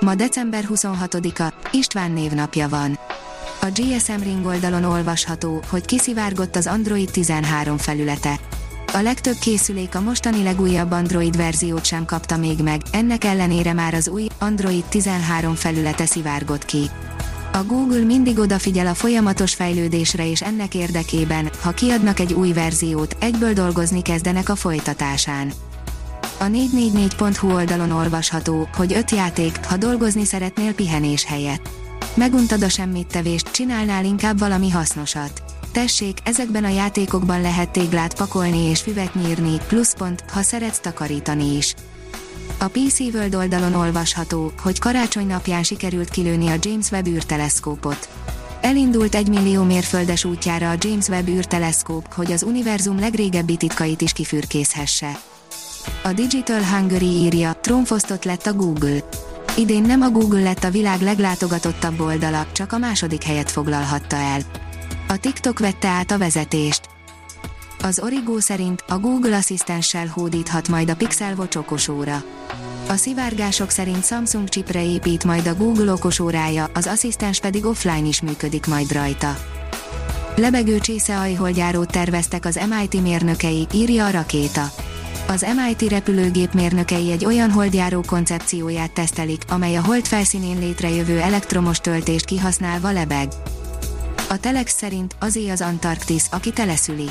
Ma december 26-a, István névnapja van. A GSM Ring oldalon olvasható, hogy kiszivárgott az Android 13 felülete. A legtöbb készülék a mostani legújabb Android verziót sem kapta még meg, ennek ellenére már az új Android 13 felülete szivárgott ki. A Google mindig odafigyel a folyamatos fejlődésre és ennek érdekében, ha kiadnak egy új verziót, egyből dolgozni kezdenek a folytatásán. A 444.hu oldalon olvasható, hogy öt játék, ha dolgozni szeretnél pihenés helyett. Meguntad a semmittevést, csinálnál inkább valami hasznosat. Tessék, ezekben a játékokban lehet téglát pakolni és füvet nyírni, pluszpont, ha szeretsz takarítani is. A PC World oldalon olvasható, hogy karácsony napján sikerült kilőni a James Webb űrteleszkópot. Elindult egy millió mérföldes útjára a James Webb űrteleszkóp, hogy az univerzum legrégebbi titkait is kifürkészhesse. A Digital Hungary írja, trónfosztott lett a Google. Idén nem a Google lett a világ leglátogatottabb oldala, csak a második helyet foglalhatta el. A TikTok vette át a vezetést. Az Origo szerint a Google asszisztenssel hódíthat majd a Pixel Watch okosóra. A szivárgások szerint Samsung chipre épít majd a Google okosórája, az asszisztens pedig offline is működik majd rajta. Lebegő csészeajholgyárót terveztek az MIT mérnökei, írja a rakéta. Az MIT repülőgép mérnökei egy olyan holdjáró koncepcióját tesztelik, amely a hold felszínén létrejövő elektromos töltést kihasználva lebeg. A Telex szerint azé az Antarktisz, aki teleszüli.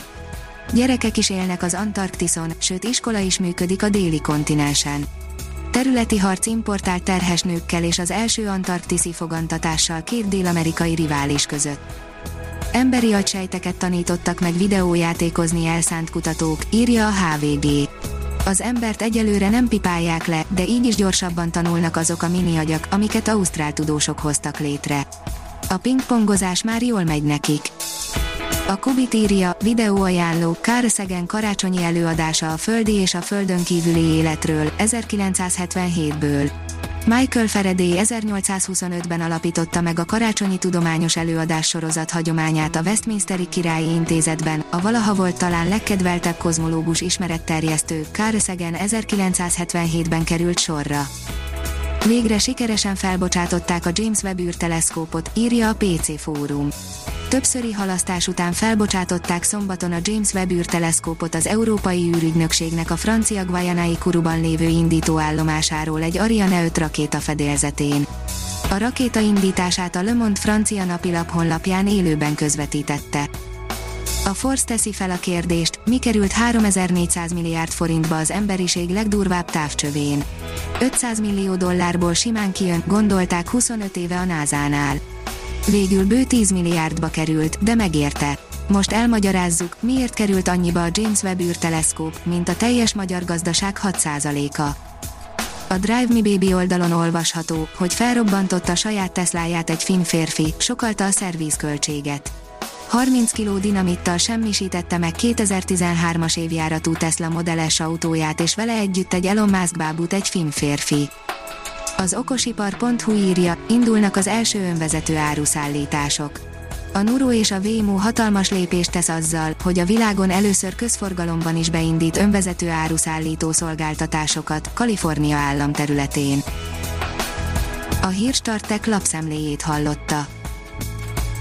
Gyerekek is élnek az Antarktiszon, sőt iskola is működik a déli kontinensen. Területi harc importált terhes nőkkel és az első antarktiszi fogantatással két dél-amerikai rivális között. Emberi agysejteket tanítottak meg videójátékozni elszánt kutatók, írja a HVG. Az embert egyelőre nem pipálják le, de így is gyorsabban tanulnak azok a mini agyak, amiket ausztrál tudósok hoztak létre. A pingpongozás már jól megy nekik. A Kubit írja, videóajánló, Kárszegen karácsonyi előadása a földi és a földön kívüli életről, 1977-ből. Michael Faraday 1825-ben alapította meg a karácsonyi tudományos előadás sorozat hagyományát a Westminsteri Királyi Intézetben, a valaha volt talán legkedveltebb kozmológus ismeretterjesztő, Carl Sagan 1977-ben került sorra. Végre sikeresen felbocsátották a James Webb űrteleszkópot, írja a PC Fórum. Többszöri halasztás után felbocsátották szombaton a James Webb űrteleszkópot az Európai űrügynökségnek a francia Guayanai Kuruban lévő indítóállomásáról egy Ariane 5 rakéta fedélzetén. A rakéta indítását a Le Monde francia napilap honlapján élőben közvetítette. A Force teszi fel a kérdést, mi került 3400 milliárd forintba az emberiség legdurvább távcsövén. 500 millió dollárból simán kijön, gondolták 25 éve a NASA-nál. Végül bő 10 milliárdba került, de megérte. Most elmagyarázzuk, miért került annyiba a James Webb űrteleszkóp, mint a teljes magyar gazdaság 6%-a. A Drive Me Baby oldalon olvasható, hogy felrobbantotta saját Tesláját egy finn férfi, sokalta a szervízköltséget. 30 kg dinamittal semmisítette meg 2013-as évjáratú Tesla Model S autóját és vele együtt egy Elon Musk bábút egy finn férfi. Az okosipar.hu írja, indulnak az első önvezető áruszállítások. A Nuro és a Waymo hatalmas lépést tesz azzal, hogy a világon először közforgalomban is beindít önvezető áruszállító szolgáltatásokat, Kalifornia állam területén. A Hírstartek lapszemléjét hallotta.